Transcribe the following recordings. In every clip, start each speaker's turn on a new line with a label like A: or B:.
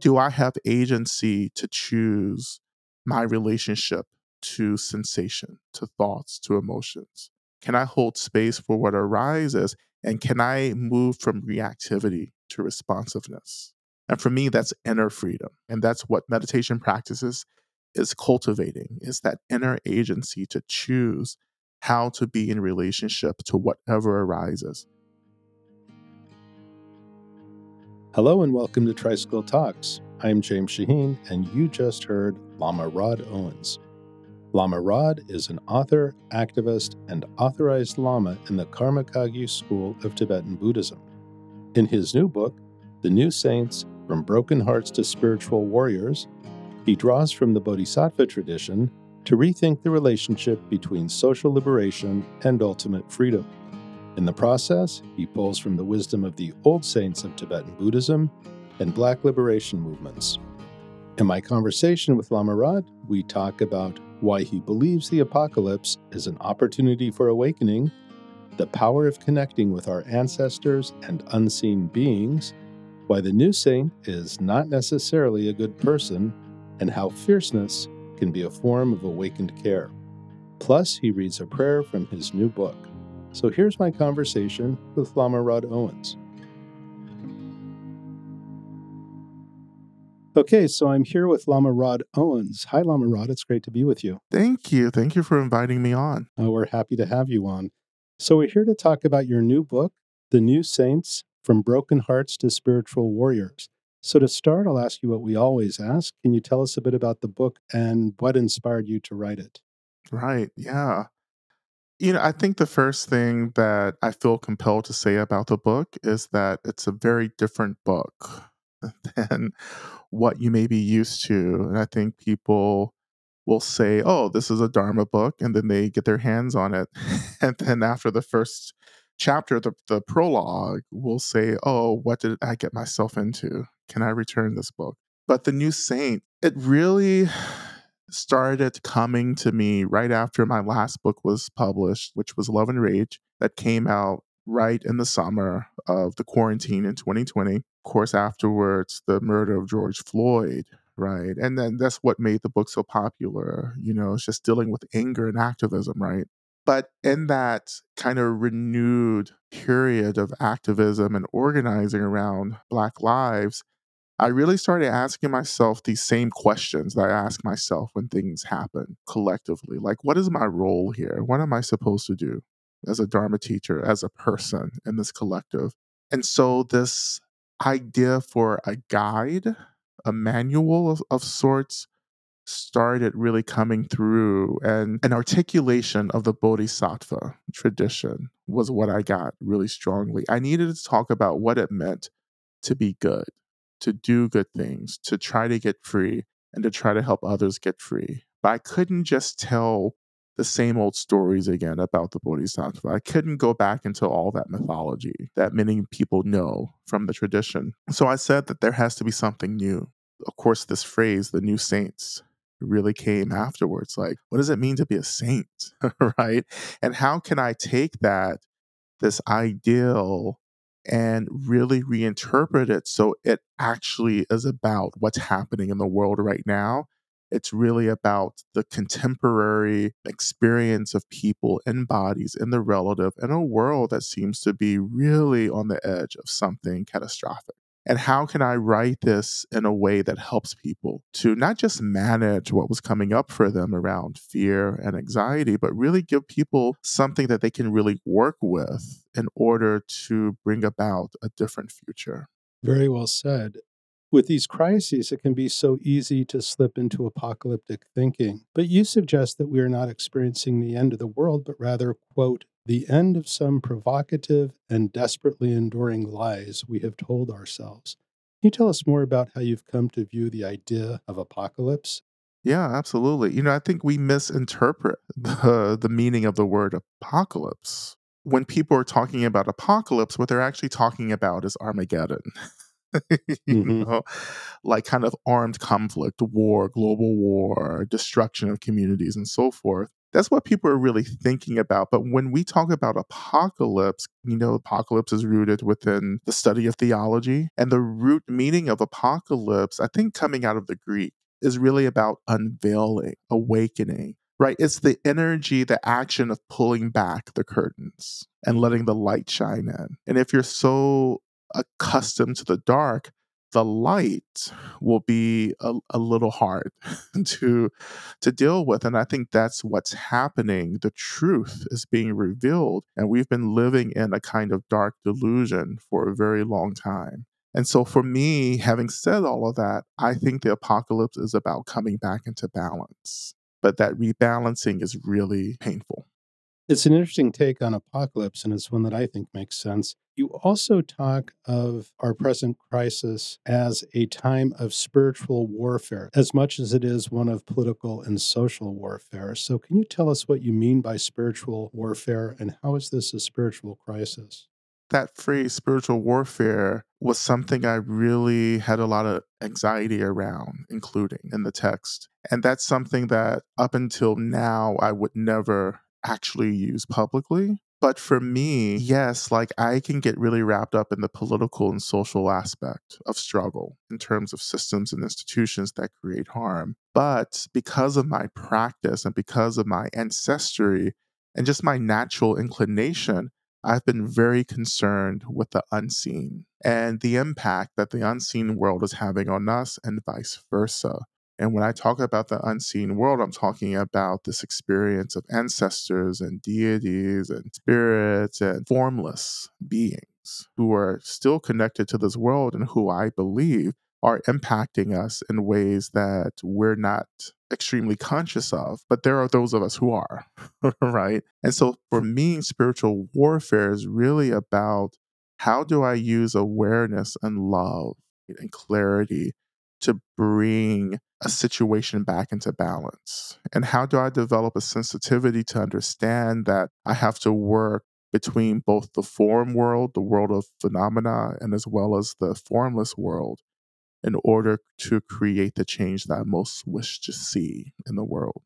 A: do I have agency to choose my relationship to sensation, to thoughts, to emotions? Can I hold space for what arises? And can I move from reactivity to responsiveness? And for me, that's inner freedom. And that's what meditation practices is cultivating is that inner agency to choose how to be in relationship to whatever arises.
B: Hello and welcome to Tricycle Talks. I'm James Shaheen, and you just heard Lama Rod Owens. Lama Rod is an author, activist, and authorized Lama in the Karma Kagyu School of Tibetan Buddhism. In his new book, The New Saints From Broken Hearts to Spiritual Warriors, he draws from the Bodhisattva tradition to rethink the relationship between social liberation and ultimate freedom. In the process, he pulls from the wisdom of the old saints of Tibetan Buddhism and Black liberation movements. In my conversation with Lama Rod, we talk about why he believes the apocalypse is an opportunity for awakening, the power of connecting with our ancestors and unseen beings, why the new saint is not necessarily a good person, and how fierceness can be a form of awakened care. Plus, he reads a prayer from his new book. So here's my conversation with Lama Rod Owens. Okay, so I'm here with Lama Rod Owens. Hi, Lama Rod. It's great to be with you.
A: Thank you. Thank you for inviting me on.
B: Uh, we're happy to have you on. So, we're here to talk about your new book, The New Saints From Broken Hearts to Spiritual Warriors. So, to start, I'll ask you what we always ask. Can you tell us a bit about the book and what inspired you to write it?
A: Right. Yeah. You know, I think the first thing that I feel compelled to say about the book is that it's a very different book than what you may be used to. And I think people will say, oh, this is a Dharma book, and then they get their hands on it. and then after the first chapter, the, the prologue, will say, oh, what did I get myself into? Can I return this book? But The New Saint, it really started coming to me right after my last book was published, which was Love and Rage, that came out right in the summer of the quarantine in 2020. Of course, afterwards, the murder of George Floyd, right? And then that's what made the book so popular. You know, it's just dealing with anger and activism, right? But in that kind of renewed period of activism and organizing around Black lives, I really started asking myself these same questions that I ask myself when things happen collectively. Like, what is my role here? What am I supposed to do as a Dharma teacher, as a person in this collective? And so, this idea for a guide, a manual of, of sorts, started really coming through and an articulation of the bodhisattva tradition was what i got really strongly i needed to talk about what it meant to be good to do good things, to try to get free, and to try to help others get free. But I couldn't just tell the same old stories again about the Bodhisattva. I couldn't go back into all that mythology that many people know from the tradition. So I said that there has to be something new. Of course, this phrase, the new saints, really came afterwards. Like, what does it mean to be a saint? right? And how can I take that, this ideal and really reinterpret it so it actually is about what's happening in the world right now. It's really about the contemporary experience of people and bodies in the relative in a world that seems to be really on the edge of something catastrophic. And how can I write this in a way that helps people to not just manage what was coming up for them around fear and anxiety, but really give people something that they can really work with in order to bring about a different future?
B: Very well said. With these crises, it can be so easy to slip into apocalyptic thinking. But you suggest that we are not experiencing the end of the world, but rather, quote, the end of some provocative and desperately enduring lies we have told ourselves. Can you tell us more about how you've come to view the idea of apocalypse?
A: Yeah, absolutely. You know, I think we misinterpret the, the meaning of the word apocalypse. When people are talking about apocalypse, what they're actually talking about is Armageddon. you mm-hmm. know, like kind of armed conflict, war, global war, destruction of communities, and so forth. That's what people are really thinking about. But when we talk about apocalypse, you know, apocalypse is rooted within the study of theology. And the root meaning of apocalypse, I think coming out of the Greek, is really about unveiling, awakening, right? It's the energy, the action of pulling back the curtains and letting the light shine in. And if you're so accustomed to the dark, the light will be a, a little hard to to deal with and i think that's what's happening. The truth is being revealed and we've been living in a kind of dark delusion for a very long time. And so for me having said all of that i think the apocalypse is about coming back into balance but that rebalancing is really painful.
B: It's an interesting take on apocalypse, and it's one that I think makes sense. You also talk of our present crisis as a time of spiritual warfare, as much as it is one of political and social warfare. So, can you tell us what you mean by spiritual warfare, and how is this a spiritual crisis?
A: That phrase, spiritual warfare, was something I really had a lot of anxiety around, including in the text. And that's something that up until now I would never actually use publicly. But for me, yes, like I can get really wrapped up in the political and social aspect of struggle in terms of systems and institutions that create harm. But because of my practice and because of my ancestry and just my natural inclination, I've been very concerned with the unseen and the impact that the unseen world is having on us and vice versa. And when I talk about the unseen world, I'm talking about this experience of ancestors and deities and spirits and formless beings who are still connected to this world and who I believe are impacting us in ways that we're not extremely conscious of, but there are those of us who are, right? And so for me, spiritual warfare is really about how do I use awareness and love and clarity to bring a situation back into balance? And how do I develop a sensitivity to understand that I have to work between both the form world, the world of phenomena, and as well as the formless world in order to create the change that I most wish to see in the world?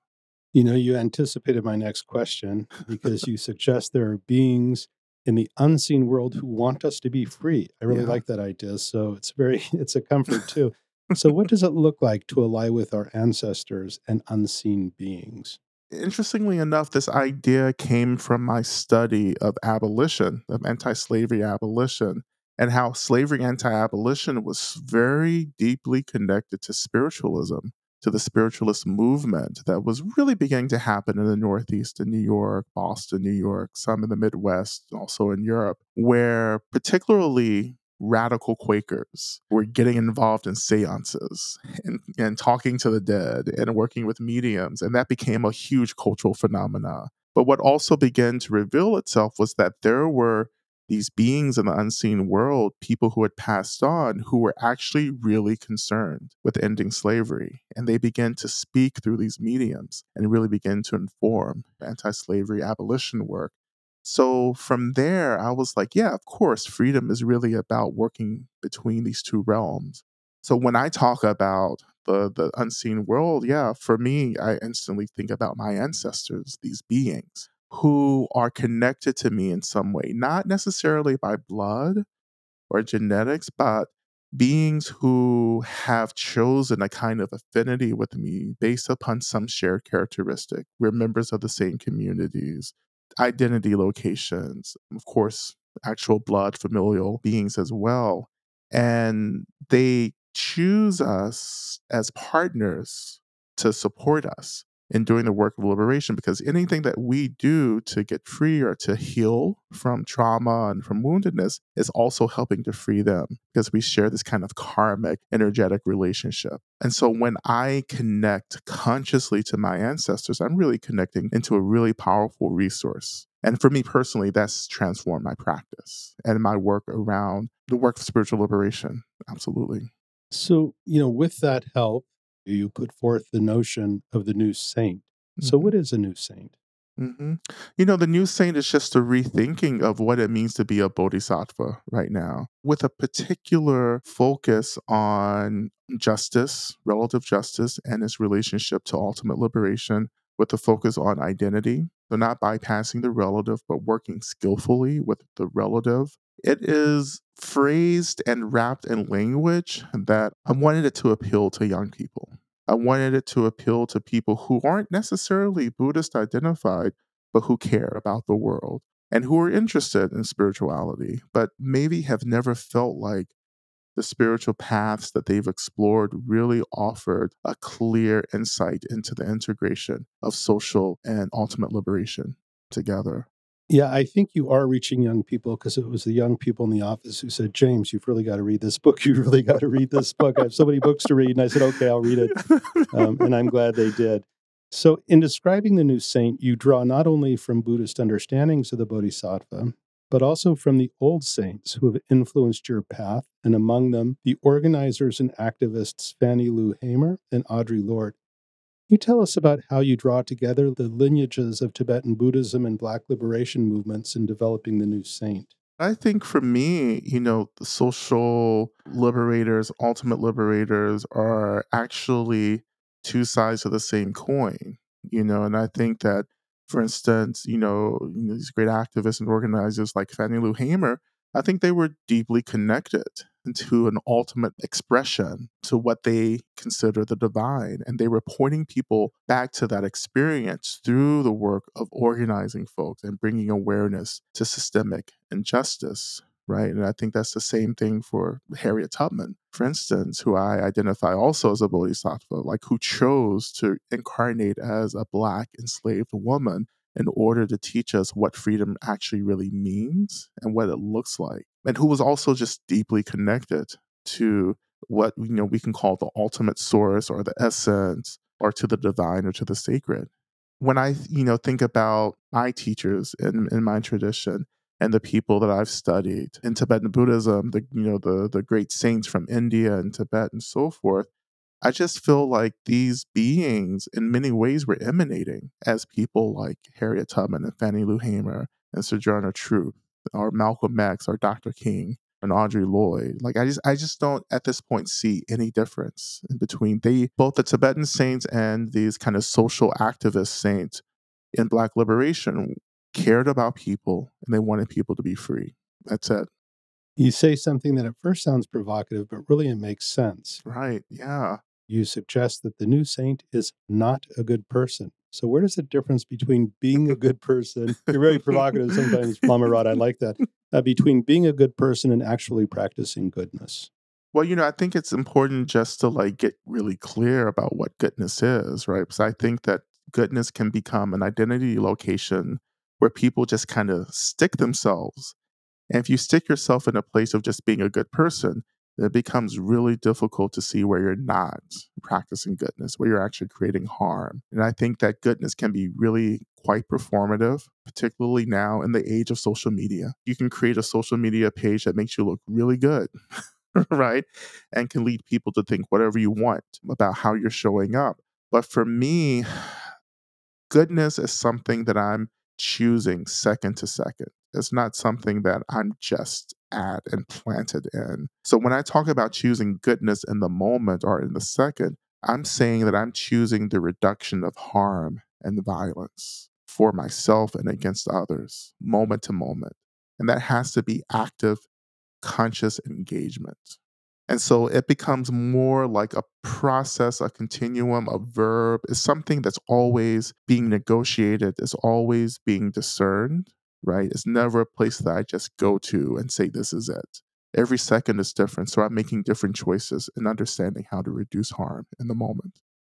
B: You know, you anticipated my next question because you suggest there are beings in the unseen world who want us to be free. I really yeah. like that idea. So it's very, it's a comfort too so, what does it look like to ally with our ancestors and unseen beings?
A: Interestingly enough, this idea came from my study of abolition, of anti slavery abolition, and how slavery anti abolition was very deeply connected to spiritualism, to the spiritualist movement that was really beginning to happen in the Northeast in New York, Boston, New York, some in the Midwest, also in Europe, where particularly radical Quakers were getting involved in seances and, and talking to the dead and working with mediums. And that became a huge cultural phenomena. But what also began to reveal itself was that there were these beings in the unseen world, people who had passed on, who were actually really concerned with ending slavery. And they began to speak through these mediums and really begin to inform anti slavery abolition work so from there, I was like, yeah, of course, freedom is really about working between these two realms. So when I talk about the the unseen world, yeah, for me, I instantly think about my ancestors, these beings who are connected to me in some way, not necessarily by blood or genetics, but beings who have chosen a kind of affinity with me based upon some shared characteristic. We're members of the same communities identity locations, of course, actual blood familial beings as well. And they choose us as partners to support us in doing the work of liberation because anything that we do to get free or to heal from trauma and from woundedness is also helping to free them because we share this kind of karmic energetic relationship. And so when I connect consciously to my ancestors, I'm really connecting into a really powerful resource. And for me personally, that's transformed my practice and my work around the work of spiritual liberation. Absolutely.
B: So, you know, with that help, you put forth the notion of the new saint. Mm-hmm. So, what is a new saint?
A: Mm-hmm. You know, the new saint is just a rethinking of what it means to be a bodhisattva right now, with a particular focus on justice, relative justice, and its relationship to ultimate liberation, with a focus on identity. So, not bypassing the relative, but working skillfully with the relative. It is phrased and wrapped in language that I wanted it to appeal to young people. I wanted it to appeal to people who aren't necessarily Buddhist identified, but who care about the world and who are interested in spirituality, but maybe have never felt like the spiritual paths that they've explored really offered a clear insight into the integration of social and ultimate liberation together.
B: Yeah, I think you are reaching young people because it was the young people in the office who said, James, you've really got to read this book. You really got to read this book. I have so many books to read. And I said, okay, I'll read it. Um, and I'm glad they did. So, in describing the new saint, you draw not only from Buddhist understandings of the Bodhisattva, but also from the old saints who have influenced your path, and among them, the organizers and activists Fannie Lou Hamer and Audre Lorde. You tell us about how you draw together the lineages of Tibetan Buddhism and Black liberation movements in developing the new saint?
A: I think for me, you know, the social liberators, ultimate liberators are actually two sides of the same coin, you know, and I think that, for instance, you know these great activists and organizers like Fannie Lou Hamer, I think they were deeply connected to an ultimate expression to what they consider the divine. And they were pointing people back to that experience through the work of organizing folks and bringing awareness to systemic injustice right? And I think that's the same thing for Harriet Tubman, for instance, who I identify also as a bodhisattva, like who chose to incarnate as a Black enslaved woman in order to teach us what freedom actually really means and what it looks like, and who was also just deeply connected to what you know we can call the ultimate source or the essence or to the divine or to the sacred. When i you know think about my teachers in, in my tradition and the people that I've studied in Tibetan Buddhism, the you know the the great saints from India and Tibet and so forth, I just feel like these beings in many ways were emanating as people like Harriet Tubman and Fannie Lou Hamer and Sojourner Truth or Malcolm X or Dr. King and Audre Lorde. Like I just I just don't at this point see any difference in between they both the Tibetan saints and these kind of social activist saints in black liberation cared about people and they wanted people to be free. That's it.
B: You say something that at first sounds provocative, but really it makes sense.
A: Right. Yeah.
B: You suggest that the new saint is not a good person. So, where does the difference between being a good person? You're very provocative sometimes, Lama Rod. I like that. Uh, between being a good person and actually practicing goodness.
A: Well, you know, I think it's important just to like get really clear about what goodness is, right? Because I think that goodness can become an identity location where people just kind of stick themselves. And if you stick yourself in a place of just being a good person, it becomes really difficult to see where you're not practicing goodness, where you're actually creating harm. And I think that goodness can be really quite performative, particularly now in the age of social media. You can create a social media page that makes you look really good. right? And can lead people to think whatever you want about how you're showing up. But for me, goodness is something that I'm choosing second to second. It's not something that I'm just at and planted in. So when I talk about choosing goodness in the moment or in the second, I'm saying that I'm choosing the reduction of harm and violence for myself and against others, moment to moment. And that has to be active, conscious engagement. And so it becomes more like a process, a continuum, a verb. It's something that's always being negotiated, it's always being discerned, right? It's never a place that I just go to and say, this is it. Every second is different. So I'm making different choices and understanding how to reduce harm in the moment.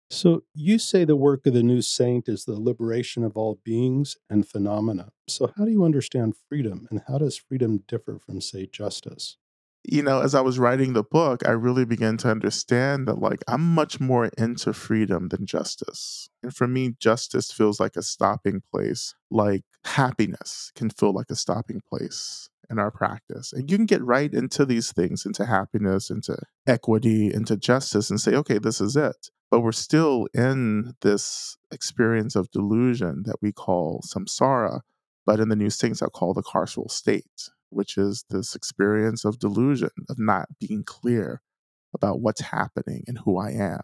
B: So you say the work of the new saint is the liberation of all beings and phenomena. So how do you understand freedom and how does freedom differ from, say, justice?
A: You know, as I was writing the book, I really began to understand that, like, I'm much more into freedom than justice. And for me, justice feels like a stopping place, like happiness can feel like a stopping place in our practice. And you can get right into these things, into happiness, into equity, into justice, and say, okay, this is it. But we're still in this experience of delusion that we call samsara, but in the new things I call the carceral state which is this experience of delusion, of not being clear about what's happening and who I am.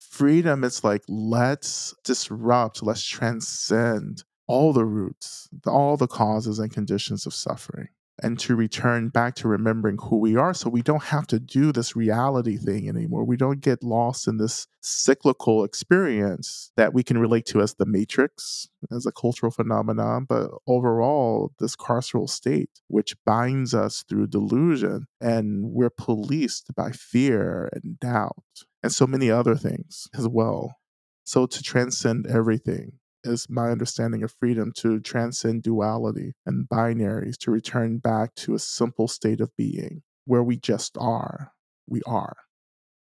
A: freedom is like, let's disrupt, let's transcend all the roots, all the causes and conditions of suffering and to return back to remembering who we are so we don't have to do this reality thing anymore. We don't get lost in this cyclical experience that we can relate to as the matrix, as a cultural phenomenon, but overall, this carceral state, which binds us through delusion, and we're policed by fear and doubt, and so many other things as well. So, to transcend everything, is my understanding of freedom to transcend duality and binaries, to return back to a simple state of being where we just are. We are.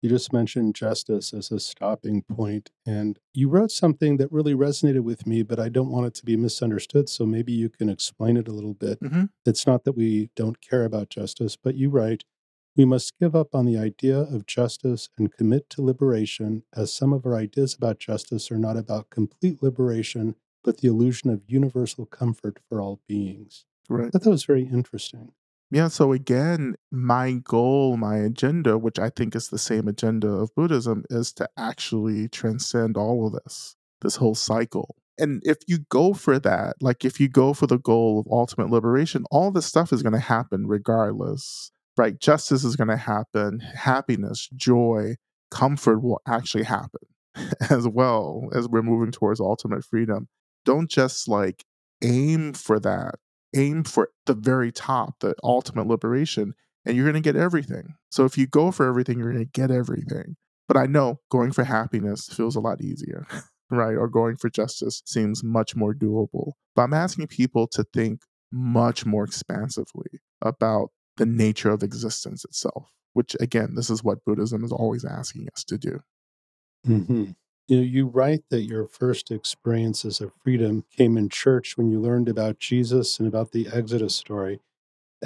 B: You just mentioned justice as a stopping point, and you wrote something that really resonated with me, but I don't want it to be misunderstood. So maybe you can explain it a little bit.
A: Mm-hmm.
B: It's not that we don't care about justice, but you write, we must give up on the idea of justice and commit to liberation, as some of our ideas about justice are not about complete liberation, but the illusion of universal comfort for all beings.
A: Right.
B: I thought that was very interesting.
A: Yeah, so again, my goal, my agenda, which I think is the same agenda of Buddhism, is to actually transcend all of this, this whole cycle. And if you go for that, like if you go for the goal of ultimate liberation, all this stuff is going to happen regardless right? Justice is going to happen, happiness, joy, comfort will actually happen as well as we're moving towards ultimate freedom. Don't just like aim for that, aim for the very top, the ultimate liberation, and you're going to get everything. So if you go for everything, you're going to get everything. But I know going for happiness feels a lot easier. right? Or going for justice seems much more doable. But I'm asking people to think much more expansively about the nature of existence itself, which again, this is what Buddhism is always asking us to do.
B: Mm-hmm. You know, you write that your first experiences of freedom came in church when you learned about Jesus and about the Exodus story.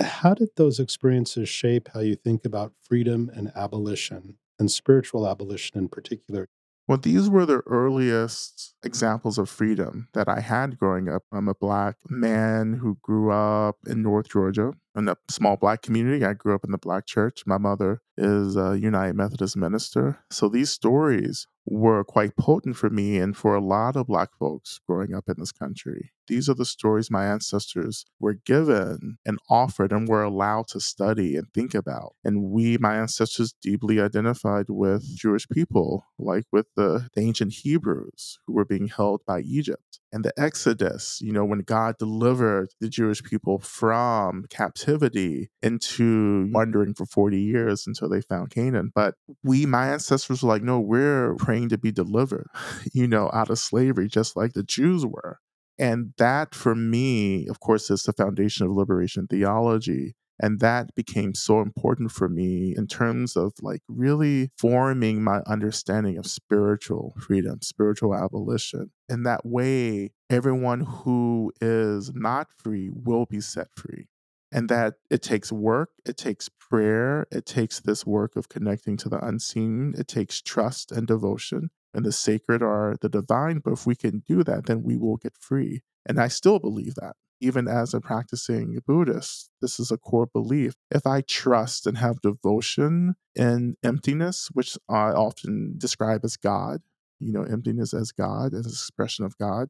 B: How did those experiences shape how you think about freedom and abolition, and spiritual abolition in particular?
A: Well, these were the earliest examples of freedom that I had growing up. I'm a black man who grew up in North Georgia in a small black community. I grew up in the black church. My mother is a United Methodist minister. So these stories were quite potent for me and for a lot of Black folks growing up in this country. These are the stories my ancestors were given and offered and were allowed to study and think about. And we, my ancestors, deeply identified with Jewish people, like with the, the ancient Hebrews who were being held by Egypt. And the Exodus, you know, when God delivered the Jewish people from captivity into wandering for 40 years until they found Canaan. But we, my ancestors, were like, no, we're praying to be delivered, you know, out of slavery, just like the Jews were. And that for me, of course, is the foundation of liberation theology. And that became so important for me in terms of like really forming my understanding of spiritual freedom, spiritual abolition. In that way, everyone who is not free will be set free and that it takes work, it takes prayer, it takes this work of connecting to the unseen, it takes trust and devotion. And the sacred are the divine, but if we can do that, then we will get free. And I still believe that. Even as a practicing Buddhist, this is a core belief. If I trust and have devotion in emptiness, which I often describe as God, you know, emptiness as God, as an expression of God,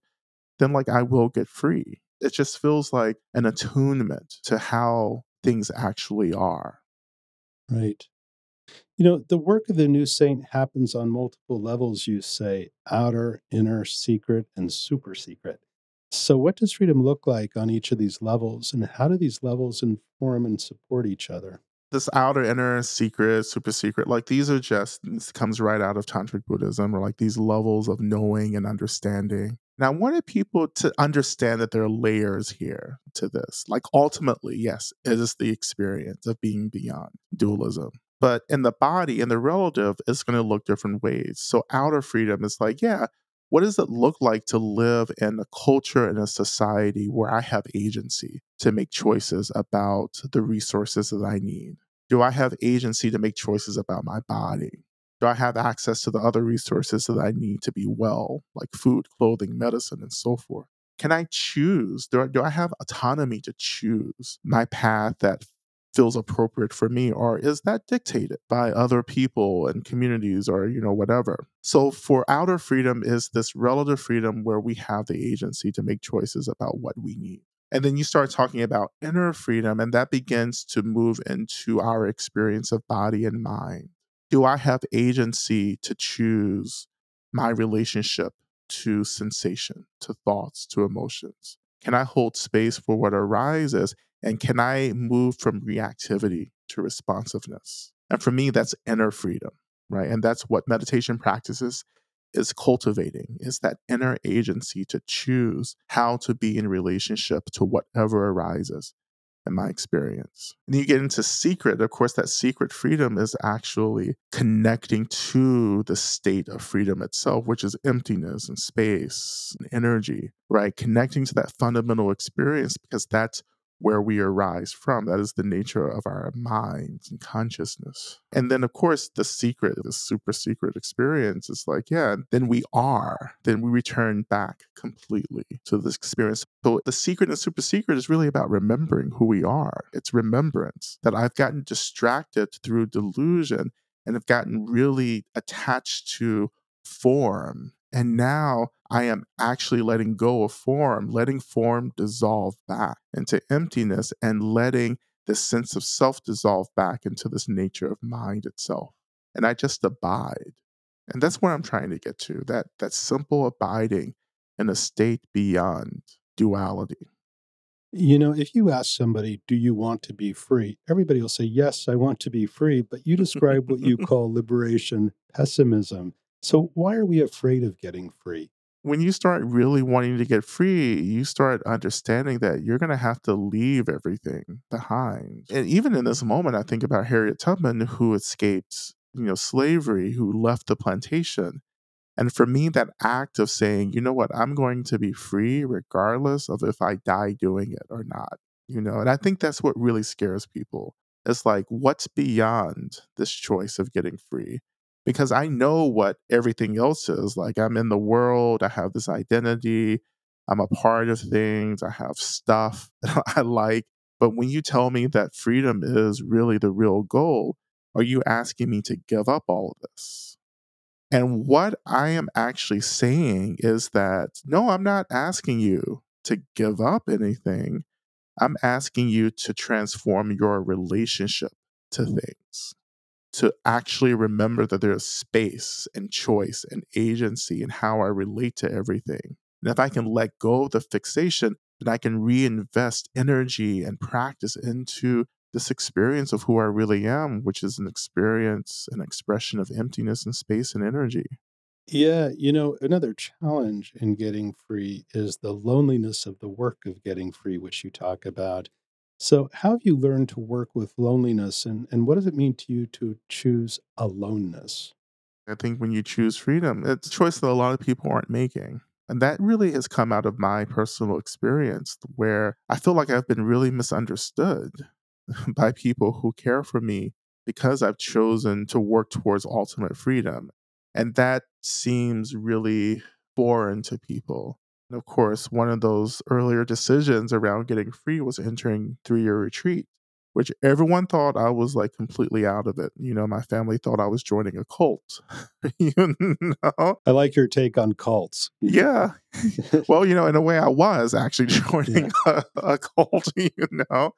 A: then like I will get free it just feels like an attunement to how things actually are.
B: Right. You know, the work of the new saint happens on multiple levels, you say outer, inner, secret, and super secret. So, what does freedom look like on each of these levels, and how do these levels inform and support each other?
A: this outer, inner, secret, super secret, like these are just, this comes right out of Tantric Buddhism, or like these levels of knowing and understanding. And I wanted people to understand that there are layers here to this. Like ultimately, yes, it is the experience of being beyond dualism. But in the body, in the relative, it's going to look different ways. So outer freedom is like, yeah, what does it look like to live in a culture and a society where I have agency to make choices about the resources that I need? Do I have agency to make choices about my body? Do I have access to the other resources that I need to be well, like food, clothing, medicine, and so forth? Can I choose? Do I, do I have autonomy to choose my path that feels appropriate for me or is that dictated by other people and communities or you know whatever. So for outer freedom is this relative freedom where we have the agency to make choices about what we need. And then you start talking about inner freedom and that begins to move into our experience of body and mind. Do i have agency to choose my relationship to sensation to thoughts to emotions? Can i hold space for what arises and can I move from reactivity to responsiveness? And for me, that's inner freedom, right? And that's what meditation practices is cultivating is that inner agency to choose how to be in relationship to whatever arises in my experience. And you get into secret. Of course, that secret freedom is actually connecting to the state of freedom itself, which is emptiness and space and energy, right? Connecting to that fundamental experience because that's where we arise from. That is the nature of our minds and consciousness. And then, of course, the secret, the super secret experience is like, yeah, then we are, then we return back completely to this experience. So the secret and super secret is really about remembering who we are. It's remembrance that I've gotten distracted through delusion and have gotten really attached to form and now I am actually letting go of form, letting form dissolve back into emptiness and letting this sense of self dissolve back into this nature of mind itself. And I just abide. And that's where I'm trying to get to that, that simple abiding in a state beyond duality.
B: You know, if you ask somebody, do you want to be free? Everybody will say, yes, I want to be free. But you describe what you call liberation pessimism. So, why are we afraid of getting free?
A: When you start really wanting to get free, you start understanding that you're going to have to leave everything behind. And even in this moment, I think about Harriet Tubman, who escaped, you know, slavery, who left the plantation. And for me, that act of saying, you know what, I'm going to be free regardless of if I die doing it or not, you know, and I think that's what really scares people. It's like, what's beyond this choice of getting free? Because I know what everything else is. Like I'm in the world, I have this identity, I'm a part of things, I have stuff that I like. But when you tell me that freedom is really the real goal, are you asking me to give up all of this? And what I am actually saying is that no, I'm not asking you to give up anything. I'm asking you to transform your relationship to things to actually remember that there's space and choice and agency in how I relate to everything. And if I can let go of the fixation, then I can reinvest energy and practice into this experience of who I really am, which is an experience, an expression of emptiness and space and energy.
B: Yeah, you know, another challenge in getting free is the loneliness of the work of getting free, which you talk about. So, how have you learned to work with loneliness, and, and what does it mean to you to choose aloneness?
A: I think when you choose freedom, it's a choice that a lot of people aren't making. And that really has come out of my personal experience where I feel like I've been really misunderstood by people who care for me because I've chosen to work towards ultimate freedom. And that seems really foreign to people. And of course, one of those earlier decisions around getting free was entering three year retreat, which everyone thought I was like completely out of it. You know, my family thought I was joining a cult. you
B: know? I like your take on cults.
A: Yeah. well, you know, in a way, I was actually joining yeah. a, a cult, you know,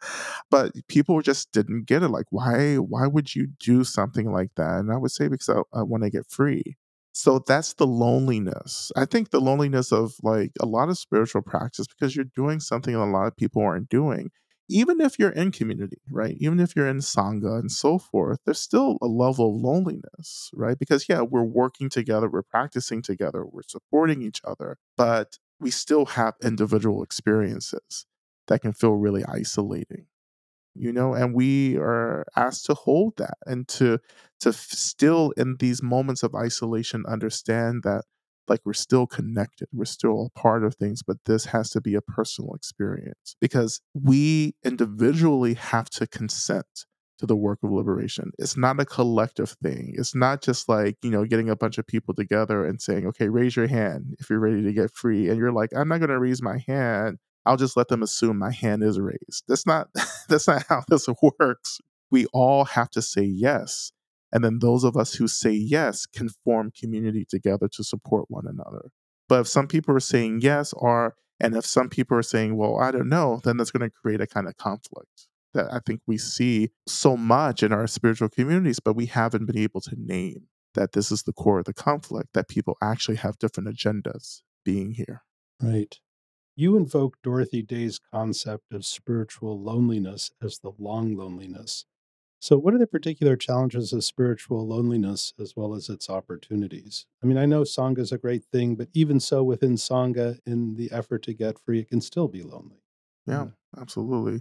A: but people just didn't get it. Like, why? Why would you do something like that? And I would say because I, I want to get free. So that's the loneliness. I think the loneliness of like a lot of spiritual practice because you're doing something a lot of people aren't doing. Even if you're in community, right? Even if you're in Sangha and so forth, there's still a level of loneliness, right? Because, yeah, we're working together, we're practicing together, we're supporting each other, but we still have individual experiences that can feel really isolating you know and we are asked to hold that and to to still in these moments of isolation understand that like we're still connected we're still a part of things but this has to be a personal experience because we individually have to consent to the work of liberation. It's not a collective thing. It's not just like you know getting a bunch of people together and saying okay raise your hand if you're ready to get free and you're like i'm not going to raise my hand I'll just let them assume my hand is raised. That's not that's not how this works. We all have to say yes. And then those of us who say yes can form community together to support one another. But if some people are saying yes, or and if some people are saying, well, I don't know, then that's going to create a kind of conflict that I think we see so much in our spiritual communities, but we haven't been able to name that this is the core of the conflict, that people actually have different agendas being here.
B: Right. You invoke Dorothy Day's concept of spiritual loneliness as the long loneliness. So, what are the particular challenges of spiritual loneliness as well as its opportunities? I mean, I know Sangha is a great thing, but even so, within Sangha, in the effort to get free, it can still be lonely.
A: Yeah, mm. absolutely.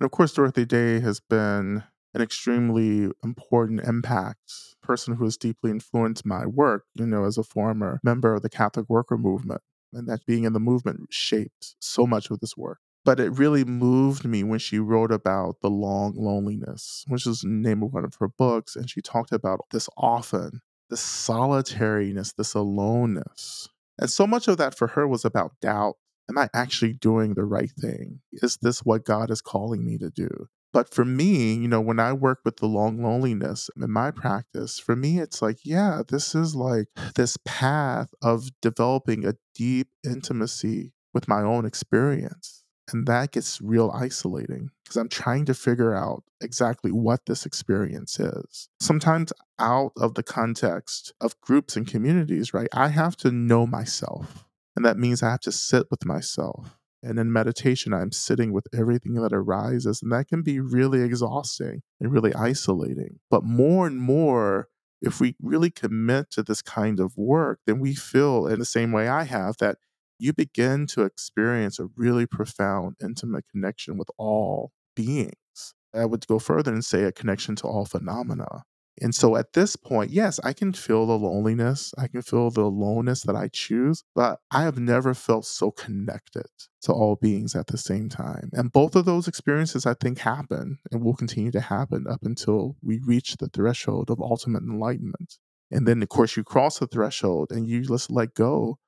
A: And of course, Dorothy Day has been an extremely important impact person who has deeply influenced my work, you know, as a former member of the Catholic worker movement. And that being in the movement shaped so much of this work. But it really moved me when she wrote about the long loneliness, which is the name of one of her books. And she talked about this often, this solitariness, this aloneness. And so much of that for her was about doubt. Am I actually doing the right thing? Is this what God is calling me to do? But for me, you know, when I work with the long loneliness in my practice, for me, it's like, yeah, this is like this path of developing a deep intimacy with my own experience. And that gets real isolating because I'm trying to figure out exactly what this experience is. Sometimes, out of the context of groups and communities, right, I have to know myself. And that means I have to sit with myself and in meditation, I'm sitting with everything that arises, and that can be really exhausting and really isolating. But more and more, if we really commit to this kind of work, then we feel in the same way I have that you begin to experience a really profound, intimate connection with all beings. I would go further and say a connection to all phenomena. And so at this point, yes, I can feel the loneliness. I can feel the aloneness that I choose, but I have never felt so connected to all beings at the same time. And both of those experiences, I think, happen and will continue to happen up until we reach the threshold of ultimate enlightenment. And then, of course, you cross the threshold and you just let go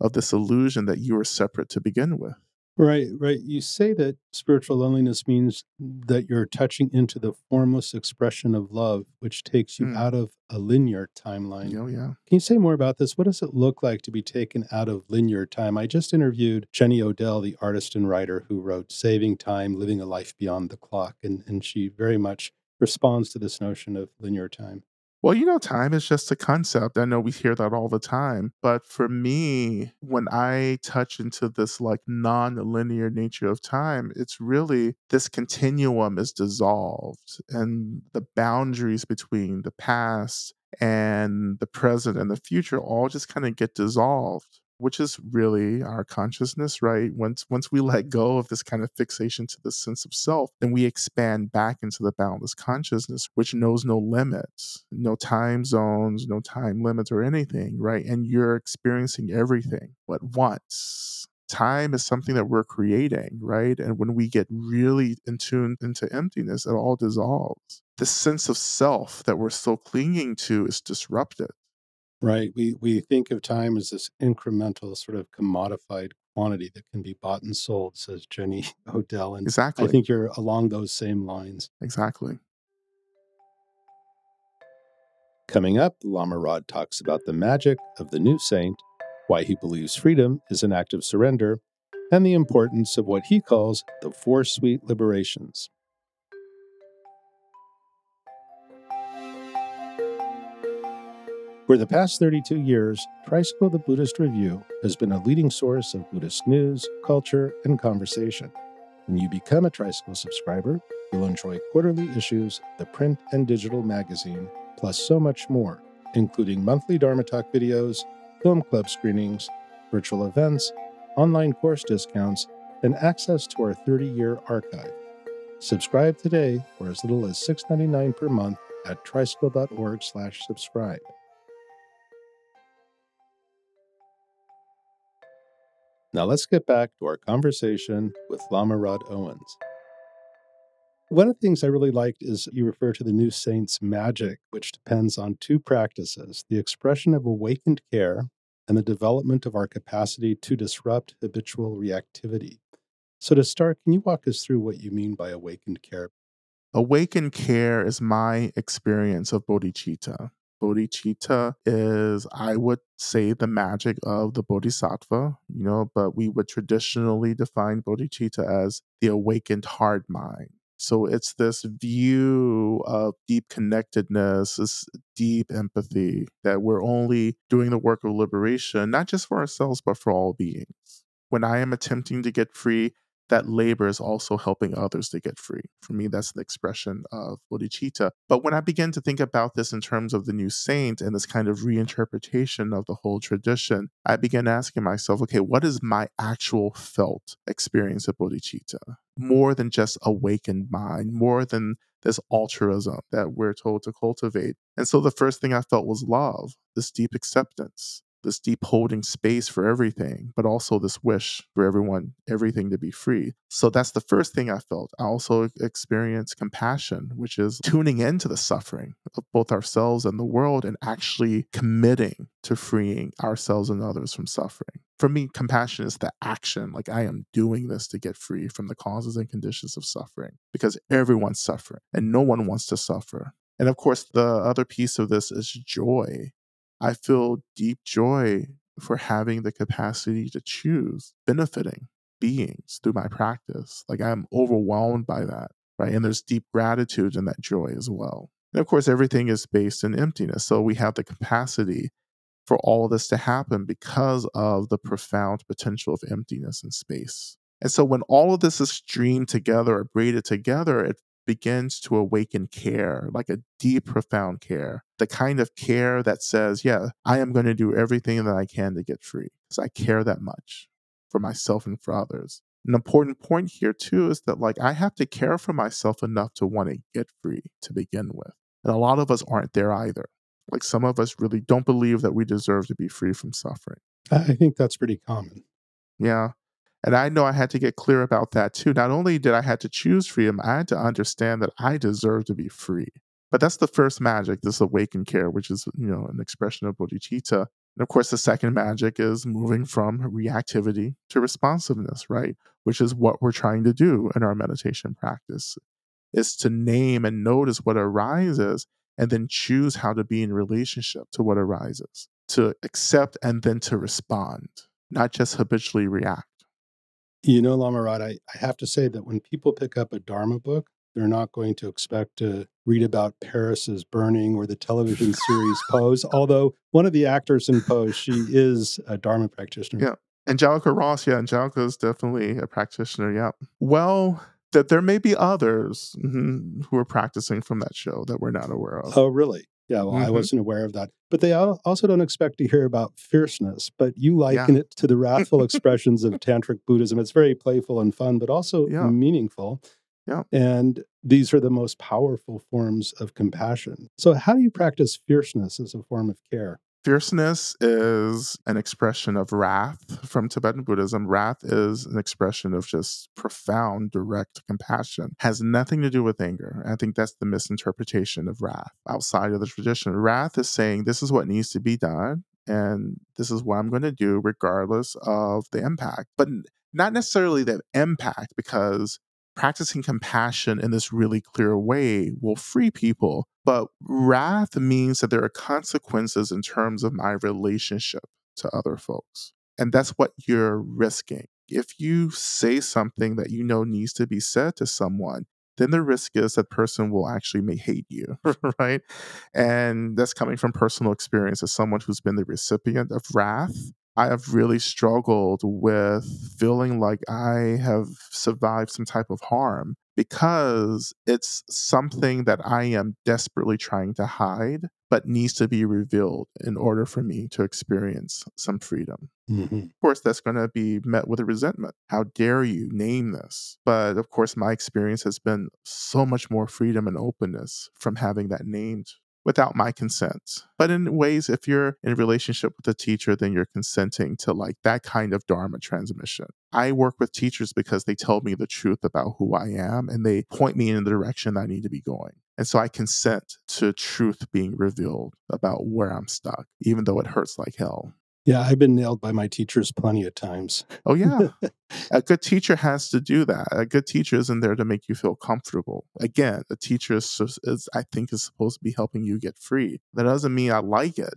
A: of this illusion that you are separate to begin with.
B: Right, right. You say that spiritual loneliness means that you're touching into the formless expression of love, which takes you
A: Mm.
B: out of a linear timeline.
A: Oh, yeah.
B: Can you say more about this? What does it look like to be taken out of linear time? I just interviewed Jenny Odell, the artist and writer who wrote Saving Time, Living a Life Beyond the Clock, and, and she very much responds to this notion of linear time.
A: Well, you know, time is just a concept. I know we hear that all the time. But for me, when I touch into this like non linear nature of time, it's really this continuum is dissolved and the boundaries between the past and the present and the future all just kind of get dissolved which is really our consciousness right? Once once we let go of this kind of fixation to the sense of self then we expand back into the boundless consciousness which knows no limits no time zones no time limits or anything right? And you're experiencing everything at once. Time is something that we're creating right? And when we get really in tune into emptiness it all dissolves. The sense of self that we're still clinging to is disrupted
B: Right. We we think of time as this incremental sort of commodified quantity that can be bought and sold, says Jenny Odell. And
A: exactly
B: I think you're along those same lines.
A: exactly
B: Coming up, Lama Rod talks about the magic of the new saint, why he believes freedom is an act of surrender, and the importance of what he calls the four sweet liberations. For the past 32 years, Tricycle the Buddhist Review has been a leading source of Buddhist news, culture, and conversation. When you become a Tricycle subscriber, you'll enjoy quarterly issues, the print and digital magazine, plus so much more, including monthly Dharma Talk videos, film club screenings, virtual events, online course discounts, and access to our 30 year archive. Subscribe today for as little as $6.99 per month at tricycle.org/slash subscribe. Now let's get back to our conversation with Lama Rod Owens. One of the things I really liked is you refer to the new saint's magic, which depends on two practices the expression of awakened care and the development of our capacity to disrupt habitual reactivity. So, to start, can you walk us through what you mean by awakened care?
A: Awakened care is my experience of bodhicitta. Bodhicitta is, I would say, the magic of the bodhisattva, you know, but we would traditionally define bodhicitta as the awakened heart mind. So it's this view of deep connectedness, this deep empathy that we're only doing the work of liberation, not just for ourselves, but for all beings. When I am attempting to get free, that labor is also helping others to get free. For me, that's the expression of bodhicitta. But when I began to think about this in terms of the new saint and this kind of reinterpretation of the whole tradition, I began asking myself, okay, what is my actual felt experience of bodhicitta? More than just awakened mind, more than this altruism that we're told to cultivate. And so the first thing I felt was love, this deep acceptance, this deep holding space for everything, but also this wish for everyone, everything to be free. So that's the first thing I felt. I also experienced compassion, which is tuning into the suffering of both ourselves and the world and actually committing to freeing ourselves and others from suffering. For me, compassion is the action. Like I am doing this to get free from the causes and conditions of suffering because everyone's suffering and no one wants to suffer. And of course, the other piece of this is joy I feel deep joy for having the capacity to choose benefiting beings through my practice. Like I'm overwhelmed by that, right? And there's deep gratitude in that joy as well. And of course, everything is based in emptiness. So we have the capacity for all this to happen because of the profound potential of emptiness and space. And so when all of this is streamed together or braided together, it begins to awaken care, like a deep, profound care. The kind of care that says, yeah, I am going to do everything that I can to get free because I care that much for myself and for others. An important point here, too, is that like I have to care for myself enough to want to get free to begin with. And a lot of us aren't there either. Like some of us really don't believe that we deserve to be free from suffering.
B: I think that's pretty common.
A: Yeah. And I know I had to get clear about that too. Not only did I have to choose freedom, I had to understand that I deserve to be free. But that's the first magic, this awakened care, which is, you know, an expression of bodhicitta. And of course, the second magic is moving from reactivity to responsiveness, right? Which is what we're trying to do in our meditation practice, is to name and notice what arises and then choose how to be in relationship to what arises, to accept and then to respond, not just habitually react.
B: You know, Lama Rod, I, I have to say that when people pick up a Dharma book, they're not going to expect to read about Paris Is Burning or the television series Pose. Although one of the actors in Pose, she is a Dharma practitioner.
A: Yeah. Angelica Ross, yeah, Angelica is definitely a practitioner. Yeah. Well, that there may be others mm-hmm, who are practicing from that show that we're not aware of.
B: Oh, really? Yeah, well, mm-hmm. I wasn't aware of that. But they also don't expect to hear about fierceness, but you liken yeah. it to the wrathful expressions of Tantric Buddhism. It's very playful and fun, but also yeah. meaningful.
A: Yeah.
B: And these are the most powerful forms of compassion. So, how do you practice fierceness as a form of care?
A: Fierceness is an expression of wrath from Tibetan Buddhism. Wrath is an expression of just profound, direct compassion. Has nothing to do with anger. I think that's the misinterpretation of wrath outside of the tradition. Wrath is saying this is what needs to be done, and this is what I'm going to do regardless of the impact. But not necessarily the impact, because practicing compassion in this really clear way will free people. But wrath means that there are consequences in terms of my relationship to other folks. And that's what you're risking. If you say something that you know needs to be said to someone, then the risk is that person will actually may hate you, right? And that's coming from personal experience as someone who's been the recipient of wrath I have really struggled with feeling like I have survived some type of harm because it's something that I am desperately trying to hide, but needs to be revealed in order for me to experience some freedom. Mm-hmm. Of course, that's going to be met with a resentment. How dare you name this? But of course, my experience has been so much more freedom and openness from having that named without my consent. But in ways, if you're in a relationship with a teacher, then you're consenting to like that kind of Dharma transmission. I work with teachers because they tell me the truth about who I am and they point me in the direction I need to be going. And so I consent to truth being revealed about where I'm stuck, even though it hurts like hell.
B: Yeah, I've been nailed by my teachers plenty of times.
A: Oh, yeah. a good teacher has to do that. A good teacher isn't there to make you feel comfortable. Again, a teacher is, is I think, is supposed to be helping you get free. That doesn't mean I like it.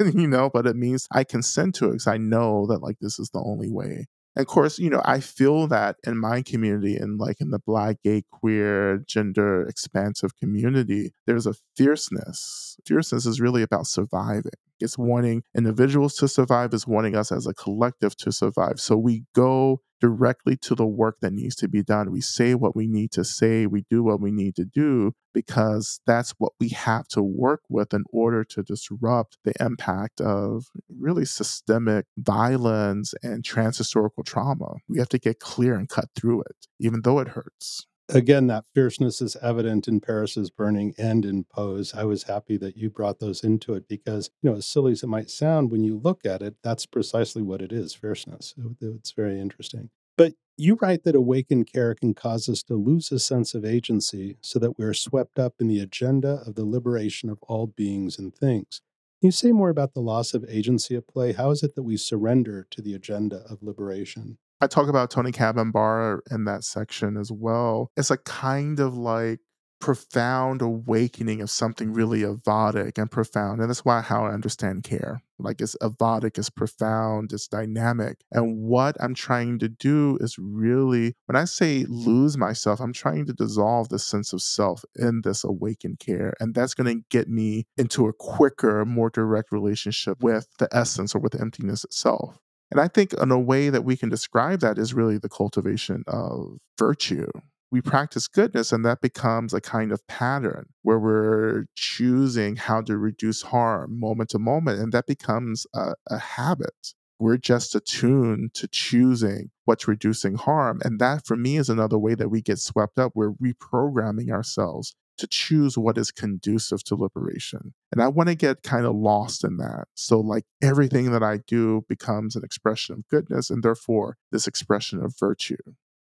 A: you know, but it means I consent to it because I know that like this is the only way. And of course, you know, I feel that in my community and like in the black, gay, queer, gender expansive community, there's a fierceness. Fierceness is really about surviving. It's wanting individuals to survive, it's wanting us as a collective to survive. So we go directly to the work that needs to be done. We say what we need to say, we do what we need to do because that's what we have to work with in order to disrupt the impact of really systemic violence and transhistorical trauma. We have to get clear and cut through it, even though it hurts
B: again, that fierceness is evident in Paris Is Burning and in Pose. I was happy that you brought those into it because, you know, as silly as it might sound, when you look at it, that's precisely what it is fierceness. It's very interesting. But you write that awakened care can cause us to lose a sense of agency so that we are swept up in the agenda of the liberation of all beings and things. Can you say more about the loss of agency at play? How is it that we surrender to the agenda of liberation?
A: I talk about Tony Caban in that section as well. It's a kind of like profound awakening of something really erotic and profound. And that's why how I understand care. Like it's erotic, it's profound, it's dynamic. And what I'm trying to do is really, when I say lose myself, I'm trying to dissolve the sense of self in this awakened care. And that's going to get me into a quicker, more direct relationship with the essence or with emptiness itself. And I think in a way that we can describe that is really the cultivation of virtue. We practice goodness, and that becomes a kind of pattern where we're choosing how to reduce harm moment to moment, and that becomes a, a habit. We're just attuned to choosing what's reducing harm. And that, for me, is another way that we get swept up. We're reprogramming ourselves to choose what is conducive to liberation. And I want to get kind of lost in that. So, like, everything that I do becomes an expression of goodness and therefore this expression of virtue.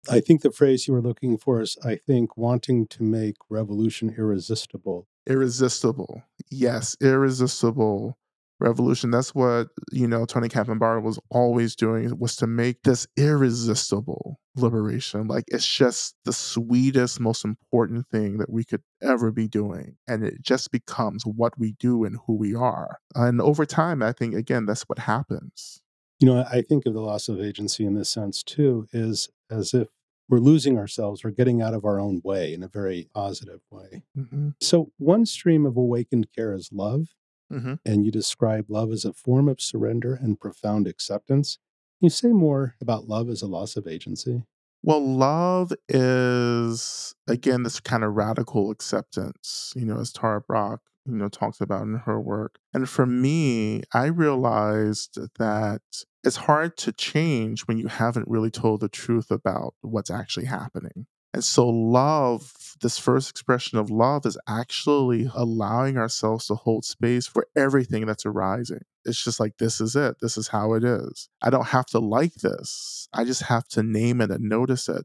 B: I think the phrase you were looking for is, I think, wanting to make revolution irresistible.
A: Irresistible. Yes, irresistible revolution. That's what, you know, Tony Cavan was always doing was to make this irresistible liberation. Like it's just the sweetest, most important thing that we could ever be doing. And it just becomes what we do and who we are. And over time, I think, again, that's what happens.
B: You know, I think of the loss of agency in this sense too, is as if we're losing ourselves, we're getting out of our own way in a very positive way. Mm-hmm. So, one stream of awakened care is love. Mm-hmm. And you describe love as a form of surrender and profound acceptance. Can you say more about love as a loss of agency?
A: Well, love is, again, this kind of radical acceptance, you know, as Tara Brach, you know, talks about in her work. And for me, I realized that it's hard to change when you haven't really told the truth about what's actually happening. And so, love, this first expression of love, is actually allowing ourselves to hold space for everything that's arising. It's just like, this is it. This is how it is. I don't have to like this. I just have to name it and notice it.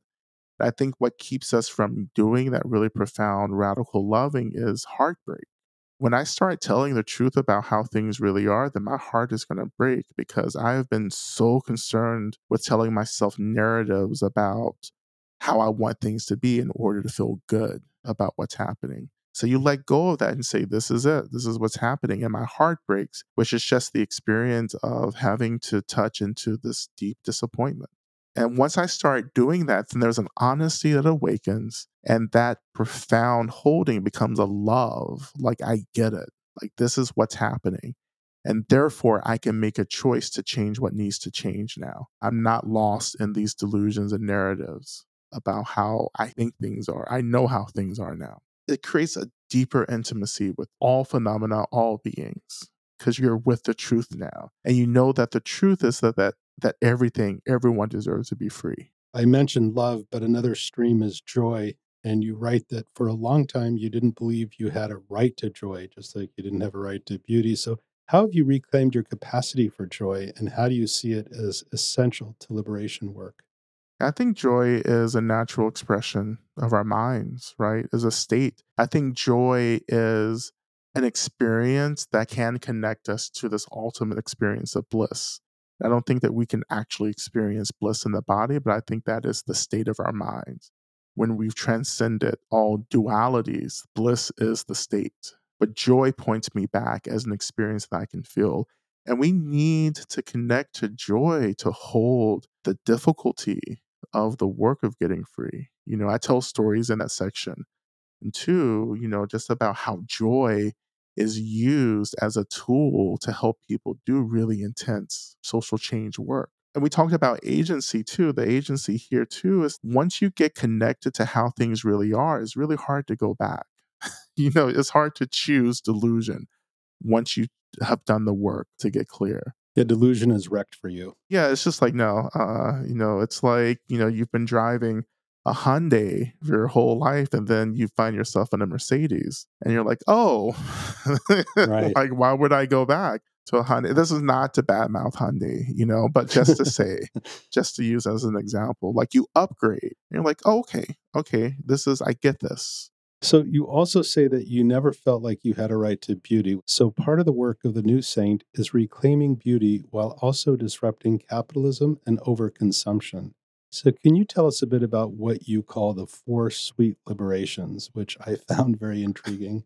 A: I think what keeps us from doing that really profound, radical loving is heartbreak. When I start telling the truth about how things really are, then my heart is going to break because I have been so concerned with telling myself narratives about how I want things to be in order to feel good about what's happening. So you let go of that and say, This is it. This is what's happening. And my heart breaks, which is just the experience of having to touch into this deep disappointment. And once I start doing that, then there's an honesty that awakens, and that profound holding becomes a love. Like, I get it. Like, this is what's happening. And therefore, I can make a choice to change what needs to change now. I'm not lost in these delusions and narratives about how I think things are. I know how things are now. It creates a deeper intimacy with all phenomena, all beings, because you're with the truth now. And you know that the truth is that, that that everything, everyone deserves to be free.
B: I mentioned love, but another stream is joy. And you write that for a long time you didn't believe you had a right to joy, just like you didn't have a right to beauty. So, how have you reclaimed your capacity for joy, and how do you see it as essential to liberation work?
A: I think joy is a natural expression of our minds, right? As a state. I think joy is an experience that can connect us to this ultimate experience of bliss. I don't think that we can actually experience bliss in the body, but I think that is the state of our minds. When we've transcended all dualities, bliss is the state. But joy points me back as an experience that I can feel. And we need to connect to joy to hold the difficulty of the work of getting free. You know, I tell stories in that section. And two, you know, just about how joy is used as a tool to help people do really intense social change work. And we talked about agency too. The agency here too is once you get connected to how things really are, it's really hard to go back. you know, it's hard to choose delusion once you have done the work to get clear.
B: Yeah, delusion is wrecked for you.
A: Yeah, it's just like no, uh, you know, it's like you know you've been driving a Hyundai your whole life, and then you find yourself in a Mercedes, and you're like, oh,
B: right.
A: like why would I go back to a Hyundai? This is not to badmouth Hyundai, you know, but just to say, just to use as an example, like you upgrade, you're like, oh, okay, okay, this is I get this.
B: So you also say that you never felt like you had a right to beauty. So part of the work of the new saint is reclaiming beauty while also disrupting capitalism and overconsumption. So, can you tell us a bit about what you call the four sweet liberations, which I found very intriguing?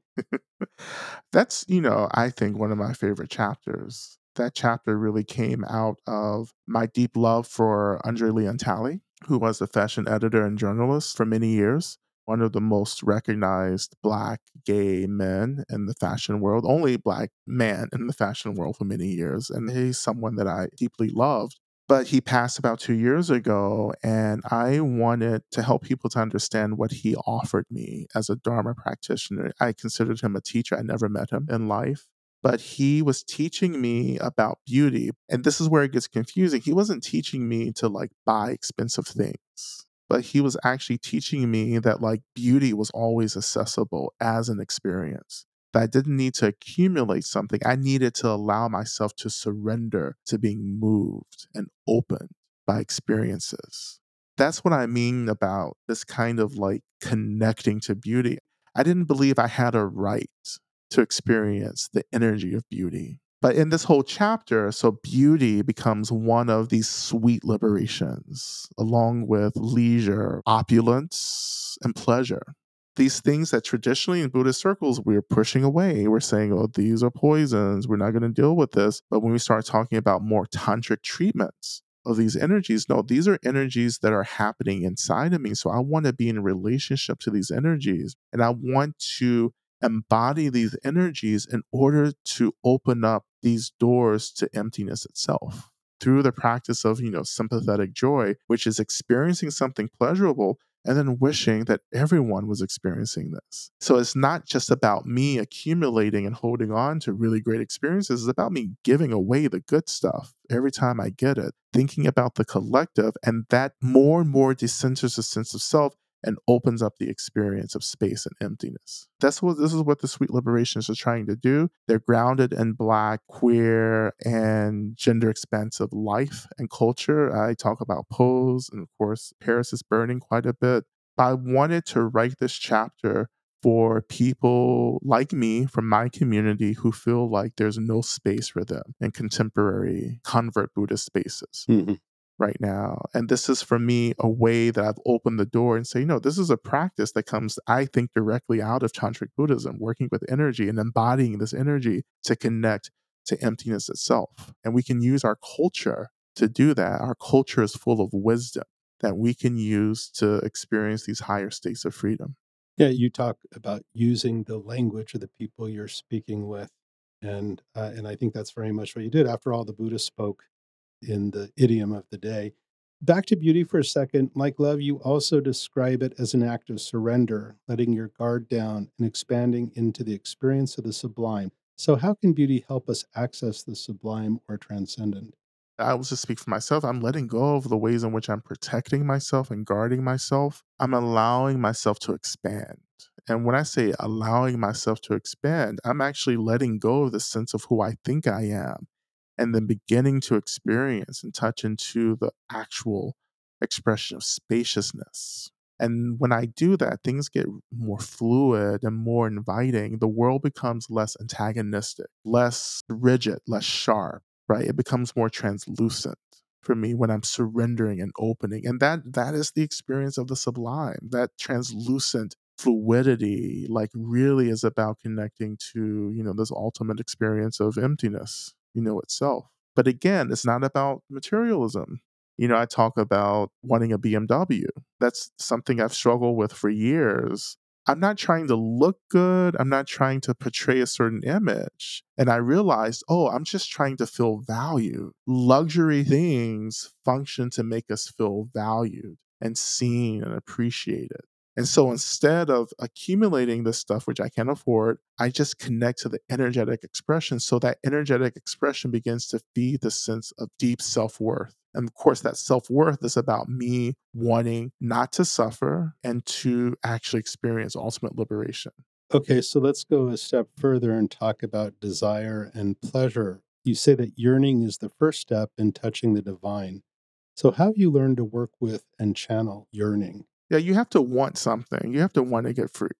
A: That's, you know, I think one of my favorite chapters. That chapter really came out of my deep love for Andre Leon Talley, who was a fashion editor and journalist for many years one of the most recognized black gay men in the fashion world, only black man in the fashion world for many years. And he's someone that I deeply loved. But he passed about two years ago, and I wanted to help people to understand what he offered me as a Dharma practitioner. I considered him a teacher. I never met him in life but he was teaching me about beauty. And this is where it gets confusing. He wasn't teaching me to like buy expensive things but he was actually teaching me that like beauty was always accessible as an experience that I didn't need to accumulate something. I needed to allow myself to surrender to being moved and opened by experiences. That's what I mean about this kind of like connecting to beauty. I didn't believe I had a right to experience the energy of beauty. But in this whole chapter, so beauty becomes one of these sweet liberations, along with leisure, opulence, and pleasure. These things that traditionally in Buddhist circles we're pushing away. We're saying, oh, these are poisons. We're not going to deal with this. But when we start talking about more tantric treatments, of these energies. No, these are energies that are happening inside of me. So I want to be in relationship to these energies and I want to embody these energies in order to open up these doors to emptiness itself through the practice of you know sympathetic joy which is experiencing something pleasurable and then wishing that everyone was experiencing this. So it's not just about me accumulating and holding on to really great experiences, it's about me giving away the good stuff every time I get it, thinking about the collective, and that more and more decenters the sense of self and opens up the experience of space and emptiness. That's what this is what the sweet liberations are trying to do. They're grounded in black, queer, and gender expansive life and culture. I talk about pose, and of course, Paris is burning quite a bit. But I wanted to write this chapter for people like me from my community who feel like there's no space for them in contemporary convert Buddhist spaces. Mm-hmm right now. And this is for me a way that I've opened the door and say, no, this is a practice that comes, I think, directly out of Tantric Buddhism, working with energy and embodying this energy to connect to emptiness itself. And we can use our culture to do that. Our culture is full of wisdom that we can use to experience these higher states of freedom.
B: Yeah, you talk about using the language of the people you're speaking with. And, uh, and I think that's very much what you did. After all, the Buddha spoke in the idiom of the day. Back to beauty for a second. Like love, you also describe it as an act of surrender, letting your guard down and expanding into the experience of the sublime. So, how can beauty help us access the sublime or transcendent?
A: I will just speak for myself. I'm letting go of the ways in which I'm protecting myself and guarding myself. I'm allowing myself to expand. And when I say allowing myself to expand, I'm actually letting go of the sense of who I think I am and then beginning to experience and touch into the actual expression of spaciousness, And when I do that, things get more fluid and more inviting. The world becomes less antagonistic, less rigid, less sharp, right? It becomes more translucent for me when I'm surrendering and opening. And that that is the experience of the sublime. That translucent fluidity like really is about connecting to, you know, this ultimate experience of emptiness, you know, itself. But again, it's not about materialism. You know, I talk about wanting a BMW. That's something I've struggled with for years. I'm not trying to look good. I'm not trying to portray a certain image. And I realized, oh, I'm just trying to feel valued. Luxury things function to make us feel valued and seen and appreciated. And so instead of accumulating this stuff, which I can't afford, I just connect to the energetic expression. So that energetic expression begins to feed the sense of deep self worth. And of course, that self worth is about me wanting not to suffer and to actually experience ultimate liberation.
B: Okay, so let's go a step further and talk about desire and pleasure. You say that yearning is the first step in touching the divine. So, how have you learned to work with and channel yearning?
A: Yeah, you have to want something. You have to want to get free.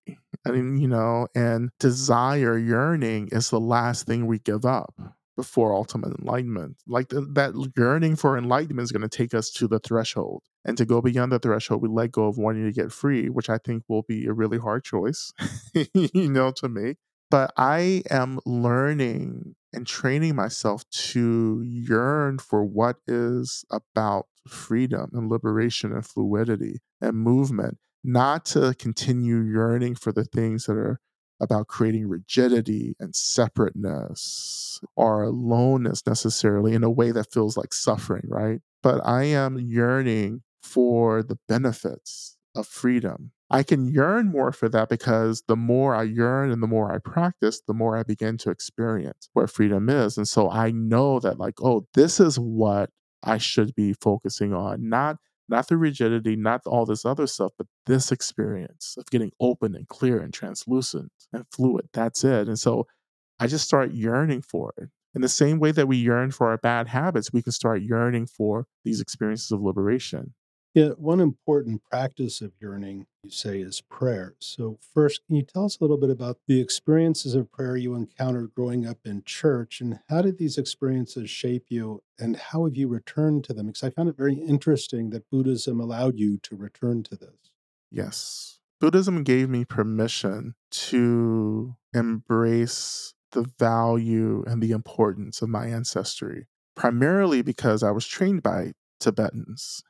A: I mean, you know, and desire, yearning is the last thing we give up before ultimate enlightenment. Like th- that yearning for enlightenment is going to take us to the threshold. And to go beyond the threshold, we let go of wanting to get free, which I think will be a really hard choice, you know, to make. But I am learning and training myself to yearn for what is about freedom and liberation and fluidity and movement, not to continue yearning for the things that are about creating rigidity and separateness or aloneness necessarily in a way that feels like suffering, right? But I am yearning for the benefits of freedom. I can yearn more for that because the more I yearn and the more I practice, the more I begin to experience where freedom is. And so I know that, like, oh, this is what I should be focusing on, not not the rigidity, not all this other stuff, but this experience of getting open and clear and translucent and fluid. That's it. And so I just start yearning for it. In the same way that we yearn for our bad habits, we can start yearning for these experiences of liberation.
B: Yeah, one important practice of yearning, you say, is prayer. So, first, can you tell us a little bit about the experiences of prayer you encountered growing up in church and how did these experiences shape you and how have you returned to them? Because I found it very interesting that Buddhism allowed you to return to this.
A: Yes. Buddhism gave me permission to embrace the value and the importance of my ancestry, primarily because I was trained by Tibetans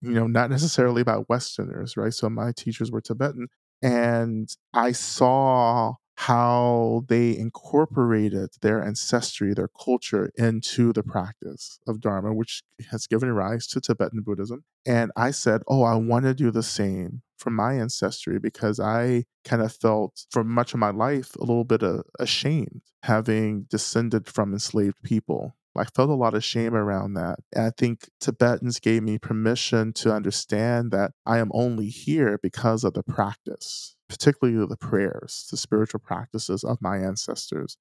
A: you know, not necessarily about Westerners, right? So my teachers were Tibetan. And I saw how they incorporated their ancestry, their culture into the practice of Dharma, which has given rise to Tibetan Buddhism. And I said, Oh, I want to do the same for my ancestry because I kind of felt for much of my life a little bit uh, ashamed having descended from enslaved people I felt a lot of shame around that. And I think Tibetans gave me permission to understand that I am only here because of the practice, particularly the prayers, the spiritual practices of my ancestors.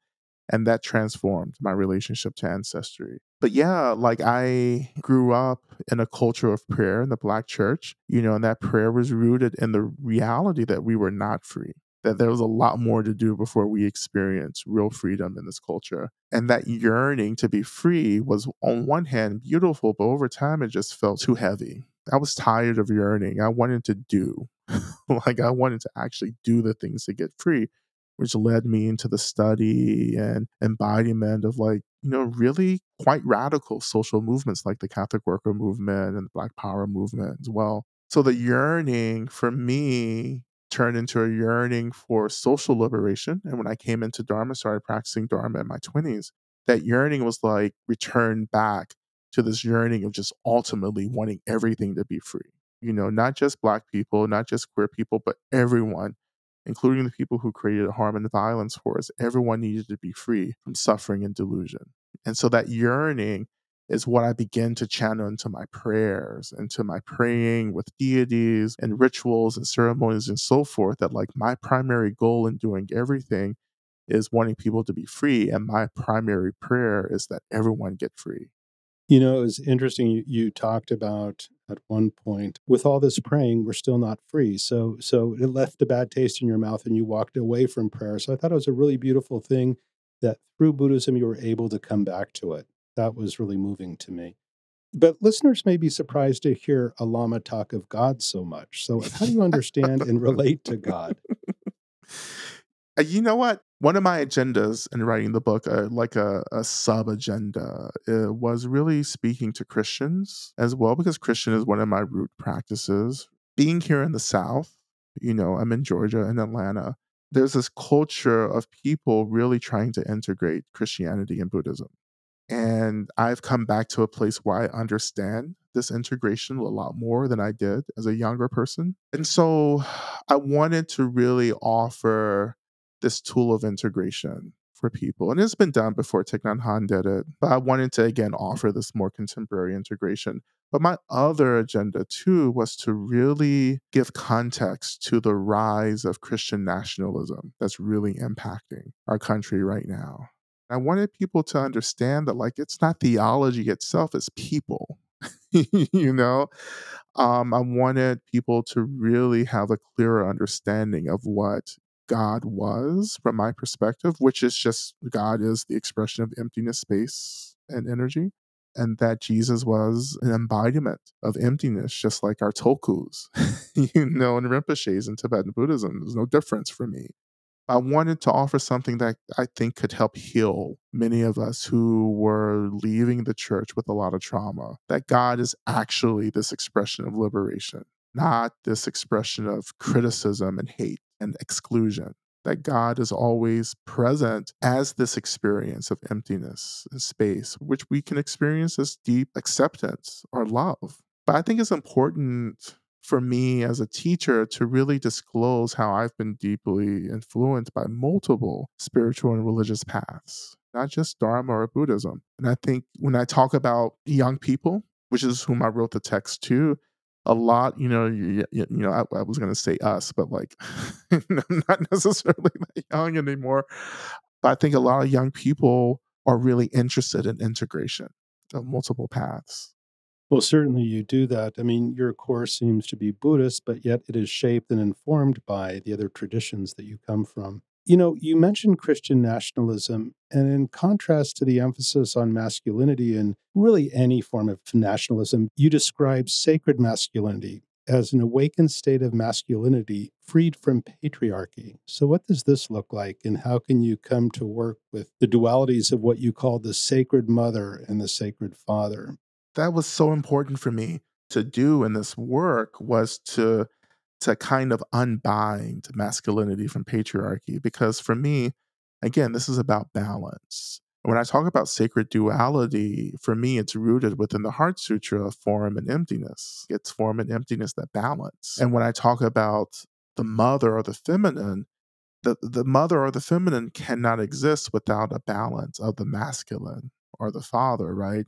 A: And that transformed my relationship to ancestry. But yeah, like I grew up in a culture of prayer in the Black church, you know, and that prayer was rooted in the reality that we were not free that there was a lot more to do before we experienced real freedom in this culture. And that yearning to be free was, on one hand, beautiful, but over time it just felt too heavy. I was tired of yearning. I wanted to do, like, I wanted to actually do the things to get free, which led me into the study and embodiment of, like, you know, really quite radical social movements like the Catholic worker movement and the Black Power movement as well. So the yearning for me turned into a yearning for social liberation. And when I came into Dharma, started practicing Dharma in my 20s, that yearning was like returned back to this yearning of just ultimately wanting everything to be free. You know, not just Black people, not just queer people, but everyone, including the people who created harm and violence for us. Everyone needed to be free from suffering and delusion. And so that yearning is what I begin to channel into my prayers, into my praying with deities and rituals and ceremonies and so forth. That, like, my primary goal in doing everything is wanting people to be free. And my primary prayer is that everyone get free.
B: You know, it was interesting. You, you talked about at one point, with all this praying, we're still not free. So, so it left a bad taste in your mouth and you walked away from prayer. So I thought it was a really beautiful thing that through Buddhism, you were able to come back to it. That was really moving to me. But listeners may be surprised to hear a Lama talk of God so much. So, how do you understand and relate to God?
A: Uh, you know what? One of my agendas in writing the book, uh, like a, a sub agenda, uh, was really speaking to Christians as well, because Christian is one of my root practices. Being here in the South, you know, I'm in Georgia and Atlanta. There's this culture of people really trying to integrate Christianity and Buddhism. And I've come back to a place where I understand this integration a lot more than I did as a younger person. And so I wanted to really offer this tool of integration for people. And it's been done before Thich Nhat Hanh did it, but I wanted to again mm-hmm. offer this more contemporary integration. But my other agenda too was to really give context to the rise of Christian nationalism that's really impacting our country right now. I wanted people to understand that, like, it's not theology itself, it's people. you know, um, I wanted people to really have a clearer understanding of what God was from my perspective, which is just God is the expression of emptiness, space, and energy. And that Jesus was an embodiment of emptiness, just like our tulkus, you know, and Rinpoches in Tibetan Buddhism. There's no difference for me. I wanted to offer something that I think could help heal many of us who were leaving the church with a lot of trauma. That God is actually this expression of liberation, not this expression of criticism and hate and exclusion. That God is always present as this experience of emptiness and space, which we can experience as deep acceptance or love. But I think it's important for me as a teacher to really disclose how I've been deeply influenced by multiple spiritual and religious paths, not just Dharma or Buddhism. And I think when I talk about young people, which is whom I wrote the text to, a lot, you know, you, you, know, I, I was going to say us, but like, not necessarily that young anymore. But I think a lot of young people are really interested in integration of multiple paths.
B: Well, certainly you do that. I mean, your course seems to be Buddhist, but yet it is shaped and informed by the other traditions that you come from. You know, you mentioned Christian nationalism, and in contrast to the emphasis on masculinity and really any form of nationalism, you describe sacred masculinity as an awakened state of masculinity freed from patriarchy. So, what does this look like, and how can you come to work with the dualities of what you call the sacred mother and the sacred father?
A: That was so important for me to do in this work was to to kind of unbind masculinity from patriarchy because for me again this is about balance. When i talk about sacred duality for me it's rooted within the heart sutra of form and emptiness. It's form and emptiness that balance. And when i talk about the mother or the feminine the, the mother or the feminine cannot exist without a balance of the masculine or the father right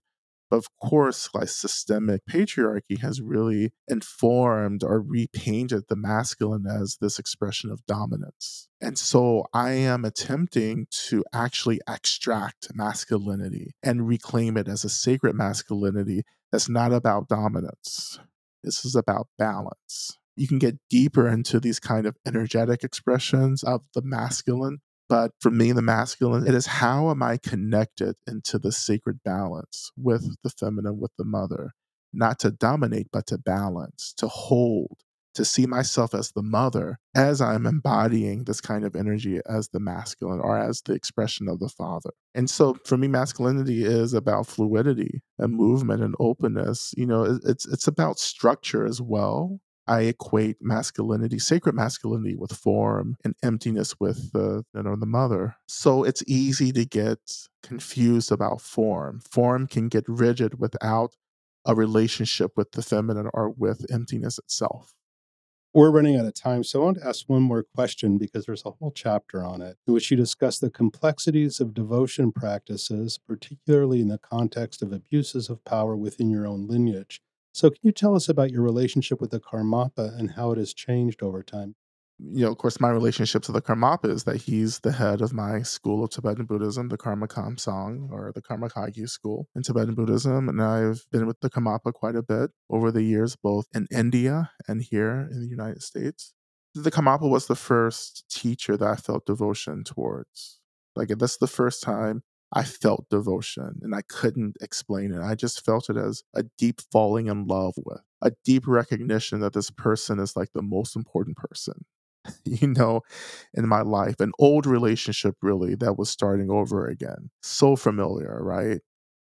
A: of course, like systemic patriarchy has really informed or repainted the masculine as this expression of dominance. And so I am attempting to actually extract masculinity and reclaim it as a sacred masculinity that's not about dominance. This is about balance. You can get deeper into these kind of energetic expressions of the masculine but for me, the masculine, it is how am I connected into the sacred balance with the feminine, with the mother, not to dominate, but to balance, to hold, to see myself as the mother as I'm embodying this kind of energy as the masculine or as the expression of the father. And so for me, masculinity is about fluidity and movement and openness. You know, it's it's about structure as well. I equate masculinity, sacred masculinity, with form and emptiness with the you know the mother. So it's easy to get confused about form. Form can get rigid without a relationship with the feminine or with emptiness itself.
B: We're running out of time, so I want to ask one more question because there's a whole chapter on it in which you discuss the complexities of devotion practices, particularly in the context of abuses of power within your own lineage. So, can you tell us about your relationship with the Karmapa and how it has changed over time?
A: you know, of course, my relationship to the Karmapa is that he's the head of my school of Tibetan Buddhism, the Karma Kamtsang or the Karma Kagyu school in Tibetan Buddhism. And I've been with the Karmapa quite a bit over the years, both in India and here in the United States. The Karmapa was the first teacher that I felt devotion towards. Like, that's the first time I felt devotion and I couldn't explain it. I just felt it as a deep falling in love with, a deep recognition that this person is like the most important person you know, in my life. An old relationship, really, that was starting over again. So familiar, right?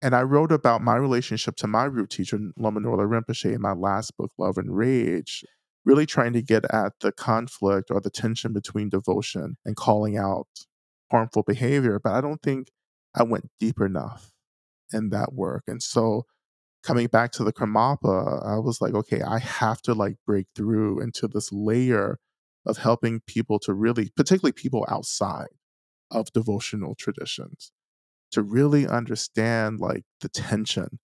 A: And I wrote about my relationship to my root teacher, Lama Norlha Rinpoche, in my last book, Love and Rage, really trying to get at the conflict or the tension between devotion and calling out harmful behavior. But I don't think I went deep enough in that work. And so coming back to the Karmapa, I was like, okay, I have to like break through into this layer of helping people to really, particularly people outside of devotional traditions, to really understand like the tension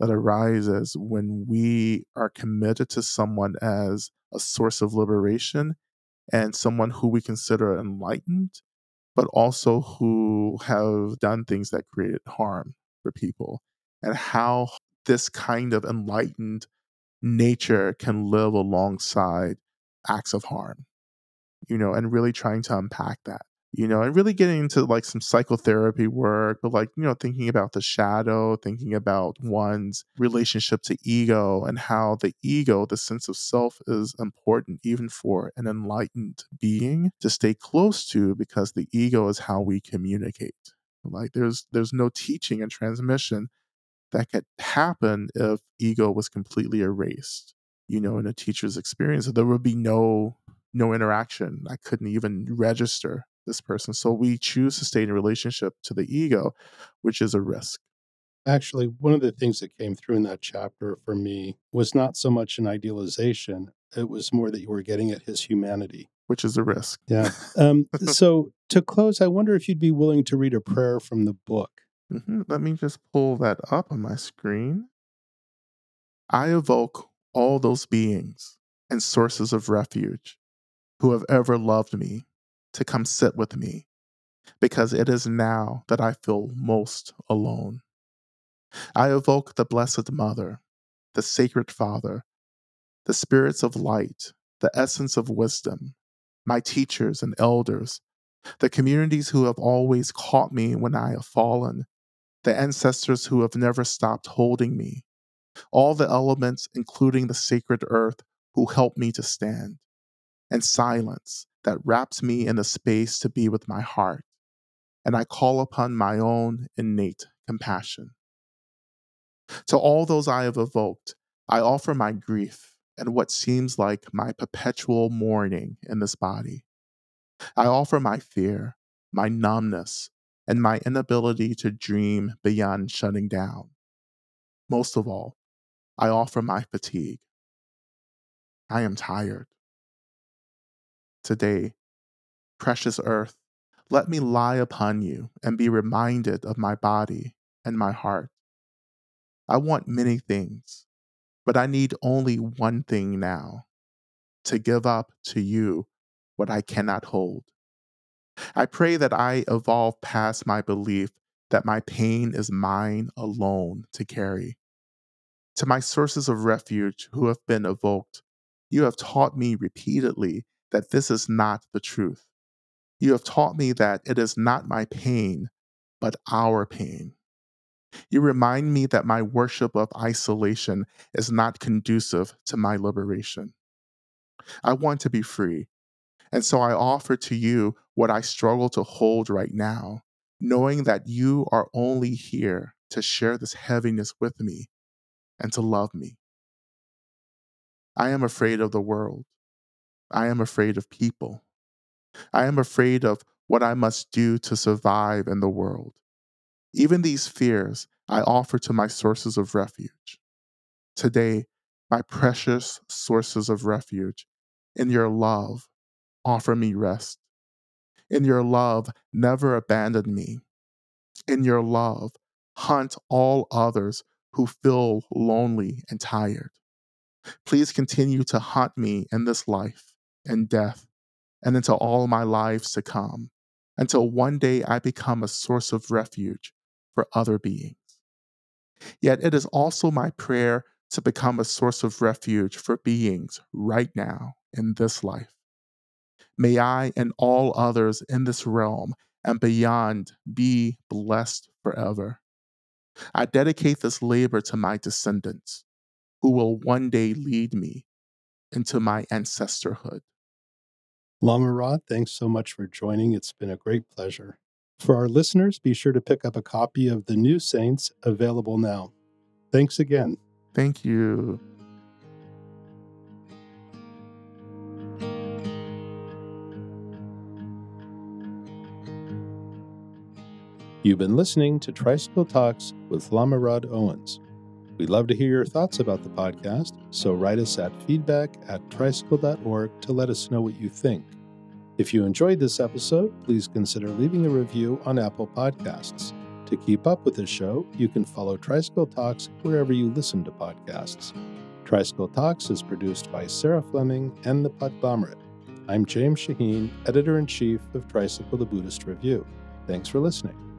A: that arises when we are committed to someone as a source of liberation and someone who we consider enlightened, but also who have done things that created harm for people, and how this kind of enlightened nature can live alongside acts of harm you know, and really trying to unpack that, you know, and really getting into like some psychotherapy work, but like, you know, thinking about the shadow, thinking about one's relationship to ego and how the ego, the sense of self, is important even for an enlightened being to stay close to because the ego is how we communicate. Like there's there's no teaching and transmission that could happen if ego was completely erased you know in a teacher's experience there would be no no interaction. I couldn't even register this person. So we choose to stay in a relationship to the ego, which is a risk.
B: Actually, one of the things that came through in that chapter for me was not so much an idealization, it was more that you were getting at his humanity.
A: Which is a risk.
B: Yeah. Um, so to close, I wonder if you'd be willing to read a prayer from the book.
A: Mm-hmm. Let me just pull that up on my screen. I evoke all those beings and sources of refuge who have ever loved me to come sit with me, because it is now that I feel most alone. I evoke the Blessed Mother, the Sacred Father, the spirits of light, the essence of wisdom, my teachers and elders, the communities who have always caught me when I have fallen, the ancestors who have never stopped holding me, all the elements, including the sacred earth, who help me to stand and silence that wraps me in a space to be with my heart, and I call upon my own innate compassion. To all those I have evoked, I offer my grief and what seems like my perpetual mourning in this body. I offer my fear, my numbness, and my inability to dream beyond shutting down. Most of all, I offer my fatigue. I am tired today. Precious earth, let me lie upon you and be reminded of my body and my heart. I want many things, but I need only one thing now to give up to you what I cannot hold. I pray that I evolve past my belief that my pain is mine alone to carry. To my sources of refuge who have been evoked, you have taught me repeatedly that this is not the truth. You have taught me that it is not my pain, but our pain. You remind me that my worship of isolation is not conducive to my liberation. I want to be free, and so I offer to you what I struggle to hold right now, knowing that you are only here to share this heaviness with me and to love me. I am afraid of the world. I am afraid of people. I am afraid of what I must do to survive in the world. Even these fears I offer to my sources of refuge. Today, my precious sources of refuge, in your love, offer me rest. In your love, never abandon me. In your love, hunt all others who feel lonely and tired. Please continue to haunt me in this life and death and into all my lives to come, until one day I become a source of refuge for other beings. Yet it is also my prayer to become a source of refuge for beings right now in this life. May I and all others in this realm and beyond be blessed forever. I dedicate this labor to my descendants, who will one day lead me into my ancestorhood.
B: Lama Ra, thanks so much for joining. It's been a great pleasure. For our listeners, be sure to pick up a copy of The New Saints, available now. Thanks again.
A: Thank you.
B: You've been listening to Tricycle Talks with Lama Rod Owens. We'd love to hear your thoughts about the podcast, so write us at feedback at tricycle.org to let us know what you think. If you enjoyed this episode, please consider leaving a review on Apple Podcasts. To keep up with the show, you can follow Tricycle Talks wherever you listen to podcasts. Tricycle Talks is produced by Sarah Fleming and the Podglomerate. I'm James Shaheen, editor in chief of Tricycle the Buddhist Review. Thanks for listening.